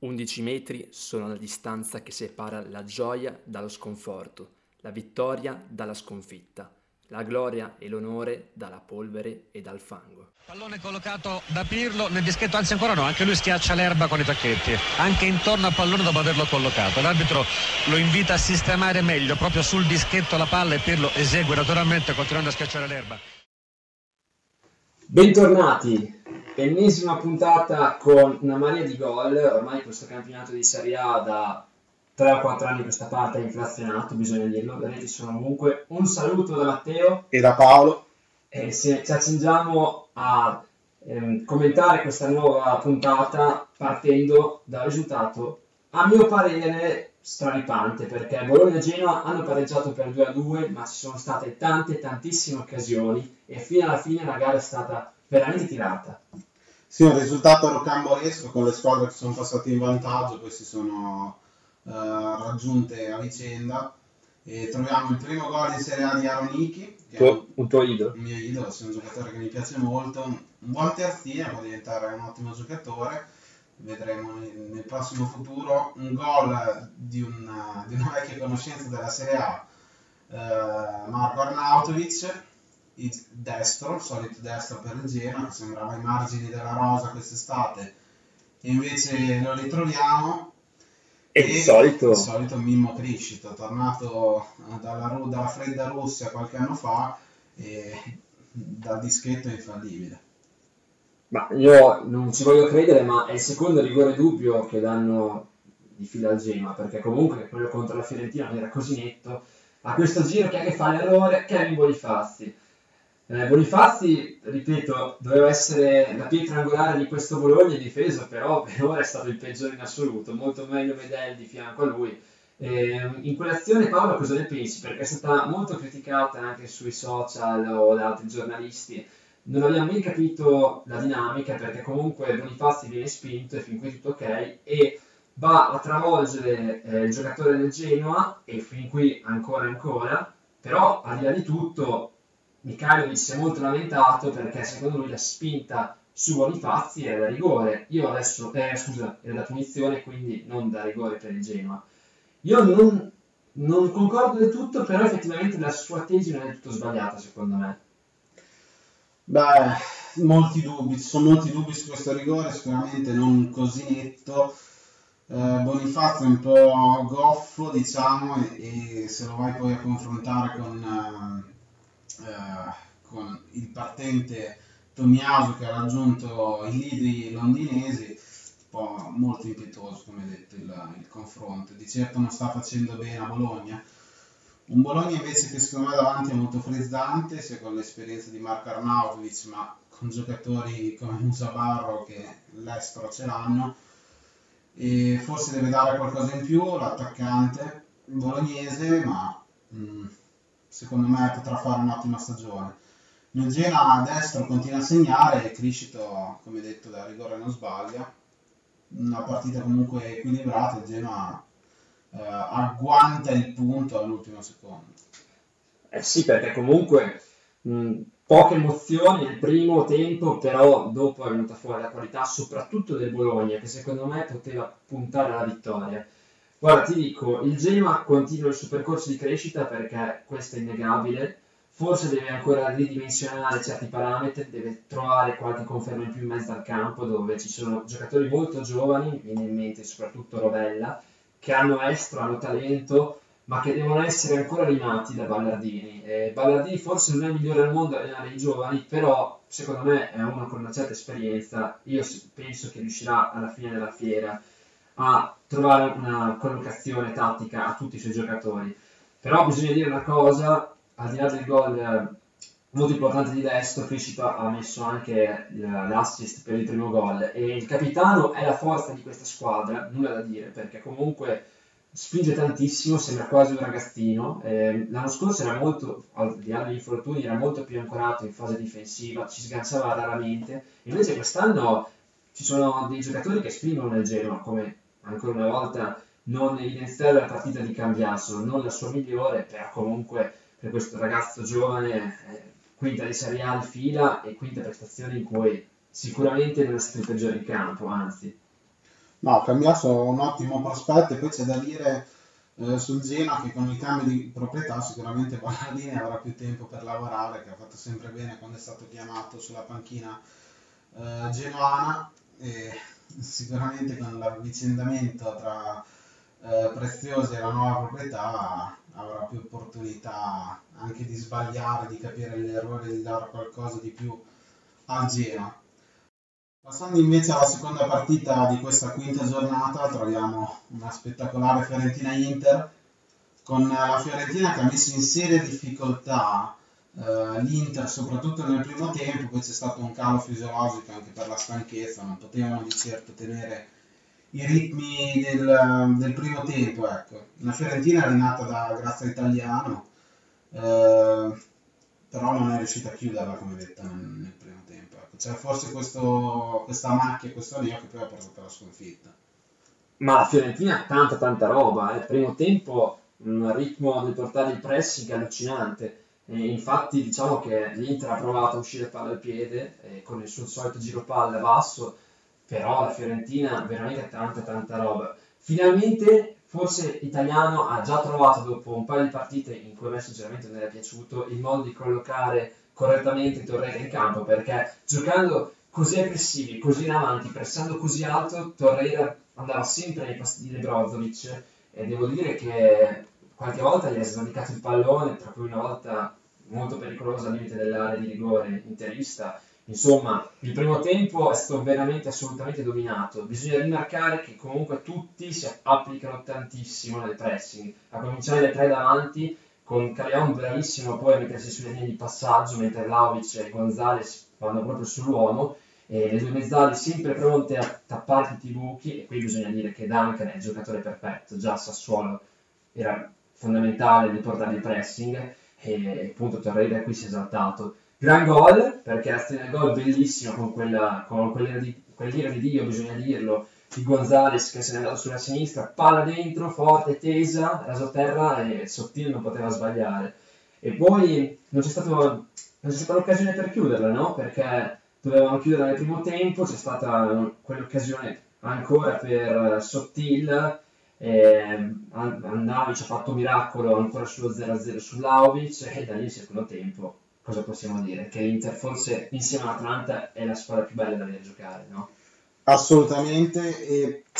11 metri sono la distanza che separa la gioia dallo sconforto, la vittoria dalla sconfitta, la gloria e l'onore dalla polvere e dal fango. Pallone collocato da Pirlo nel dischetto, anzi ancora no, anche lui schiaccia l'erba con i tacchetti, anche intorno al pallone dopo averlo collocato. L'arbitro lo invita a sistemare meglio proprio sul dischetto la palla e Pirlo esegue naturalmente continuando a schiacciare l'erba. Bentornati, ennesima puntata con una marea di gol, ormai questo campionato di Serie A da 3 o 4 anni questa parte è inflazionato, bisogna dirlo, le reti sono comunque. Un saluto da Matteo e da Paolo. E se ci accingiamo a ehm, commentare questa nuova puntata partendo dal risultato, a mio parere, straripante, perché Bologna e Genoa hanno pareggiato per 2 a 2, ma ci sono state tante, tantissime occasioni e fino alla fine la gara è stata veramente tirata. Sì, un risultato rocambolesco con le squadre che sono passate in vantaggio, poi si sono uh, raggiunte a vicenda. E troviamo il primo gol in Serie A di Aroniki, che tu, è un tuo idolo. Il mio idolo, è un giocatore che mi piace molto, un buon terzino, può diventare un ottimo giocatore. Vedremo nel prossimo futuro un gol di una, di una vecchia conoscenza della Serie A, uh, Marco Arnautovic, il destro, il solito destro per il Genoa, che sembrava ai margini della rosa quest'estate, e invece lo ritroviamo. E, il solito... il solito Mimmo Criscito, tornato dalla, dalla fredda Russia qualche anno fa e dal dischetto infallibile. Ma io non ci voglio credere, ma è il secondo rigore dubbio che danno di fila al Genoa, perché comunque quello contro la Fiorentina non era così netto. A questo giro chi è che fa l'errore? Kevin Bonifazzi eh, Bonifazzi, ripeto, doveva essere la pietra angolare di questo Bologna in difesa, però per ora è stato il peggiore in assoluto, molto meglio Medel di fianco a lui. Eh, in quell'azione Paolo cosa ne pensi? Perché è stata molto criticata anche sui social o da altri giornalisti. Non abbiamo mai capito la dinamica perché comunque Bonifazzi viene spinto e fin qui tutto ok e va a travolgere eh, il giocatore del Genoa e fin qui ancora ancora, però al di là di tutto Michailovic si è molto lamentato perché secondo lui la spinta su Bonifazzi era da rigore. Io adesso, eh, scusa, era da punizione, quindi non da rigore per il Genoa. Io non, non concordo del tutto, però effettivamente la sua tesi non è tutto sbagliata, secondo me. Beh, molti dubbi, ci sono molti dubbi su questo rigore, sicuramente non così netto. Eh, Bonifazio è un po' goffo, diciamo, e, e, se lo vai poi a confrontare con, eh, eh, con il partente Tomiaso che ha raggiunto i leader londinesi, un po' molto impietoso come detto il, il confronto, di certo non sta facendo bene a Bologna. Un Bologna invece che secondo me davanti è molto frizzante, sia con l'esperienza di Marco Arnautovic, ma con giocatori come Musa Barro che l'estero ce l'hanno. E forse deve dare qualcosa in più l'attaccante bolognese, ma mh, mm, secondo me potrà fare un'ottima stagione. Nel Genoa a destra continua a segnare e Criscito, come detto, da rigore non sbaglia. Una partita comunque equilibrata, il Genoa eh, agguanta il punto all'ultimo secondo. Eh sì, perché comunque mh, poche emozioni nel primo tempo, però dopo è venuta fuori la qualità soprattutto del Bologna, che secondo me poteva puntare alla vittoria Guarda, ti dico, il Genoa continua il suo percorso di crescita perché questo è innegabile. Forse deve ancora ridimensionare certi parametri, deve trovare qualche conferma in più in mezzo al campo dove ci sono giocatori molto giovani, mi viene in mente soprattutto Rovella, che hanno estro, hanno talento, ma che devono essere ancora rimati da Ballardini. E Ballardini forse non è il migliore al mondo a allenare i giovani, però secondo me è uno con una certa esperienza. Io penso che riuscirà alla fine della fiera a trovare una collocazione tattica a tutti i suoi giocatori. Però bisogna dire una cosa, al di là del gol eh, molto importante di destro, Criscito ha messo anche l'assist per il primo gol e il capitano è la forza di questa squadra, nulla da dire, perché comunque spinge tantissimo, sembra quasi un ragazzino. Eh, l'anno scorso era molto, al di là degli infortuni, era molto più ancorato in fase difensiva, ci sganciava raramente. Invece quest'anno ci sono dei giocatori che spingono nel Genoa, come ancora una volta non evidenziare la partita di Cambiaso, non la sua migliore, però comunque per questo ragazzo giovane eh, quinta di Serie A in fila e quinta prestazione in cui sicuramente non è stato il peggiore in campo, anzi. No, Cambiaso ha un ottimo prospetto e poi c'è da dire eh, sul Genoa che con il cambio di proprietà sicuramente Ballardini avrà più tempo per lavorare, che ha fatto sempre bene quando è stato chiamato sulla panchina eh, genuana e sicuramente con l'avvicendamento tra eh, Preziosi e la nuova proprietà avrà più opportunità anche di sbagliare, di capire gli errori, di dare qualcosa di più al Genoa. Passando invece alla seconda partita di questa quinta giornata, troviamo una spettacolare Fiorentina-Inter, con la Fiorentina che ha messo in seria difficoltà eh, l'Inter, soprattutto nel primo tempo, poi c'è stato un calo fisiologico anche per la stanchezza, non potevano di certo tenere i ritmi del, del primo tempo. Ecco. La Fiorentina è rinata da Grazia Italiano, eh, però non è riuscita a chiuderla come detta nel, nel primo tempo. Ecco. C'è forse questo, questa macchia, questo neo che poi ha portato la sconfitta. Ma la Fiorentina ha tanta tanta roba, eh. primo tempo un ritmo di portare il pressing allucinante. E infatti diciamo che l'Inter ha provato a uscire palla al piede eh, con il suo solito giro palla basso, però la Fiorentina veramente tanta tanta roba. Finalmente forse Italiano ha già trovato dopo un paio di partite in cui a me sinceramente non era piaciuto il modo di collocare correttamente Torreira in campo perché giocando così aggressivi, così in avanti, pressando così alto, Torreira andava sempre nei passi di Brozovic e devo dire che qualche volta gli ha sradicato il pallone, tra cui una volta molto pericolosa al limite dell'area di rigore interista. Insomma, il primo tempo è stato veramente assolutamente dominato. Bisogna rimarcare che comunque tutti si applicano tantissimo nel pressing, a cominciare dai tre davanti con Caleon bravissimo poi a mettersi sulle linee di passaggio, mentre Vlaovic e Gonzales vanno proprio sull'uomo e le due mezzali sempre pronte a tappare tutti i buchi e qui bisogna dire che Duncan è il giocatore perfetto, già Sassuolo era fondamentale nel portare il pressing e appunto Torreira qui si è esaltato. Gran gol perché del gol bellissima con, quella, con quell'ira, di, Dio, bisogna dirlo, di Gonzales che se n'è andato sulla sinistra, palla dentro, forte, tesa, raso terra e Sottile non poteva sbagliare. E poi non c'è, stato, non c'è stata l'occasione per chiuderla, no? Perché dovevamo chiudere nel primo tempo, c'è stata quell'occasione ancora per Sottil, eh, Andavic ha fatto miracolo ancora sullo 0-0 sull'Auvic e da lì il secondo tempo cosa possiamo dire? Che l'Inter forse insieme all'Atlanta è la squadra più bella da giocare, no? Assolutamente, e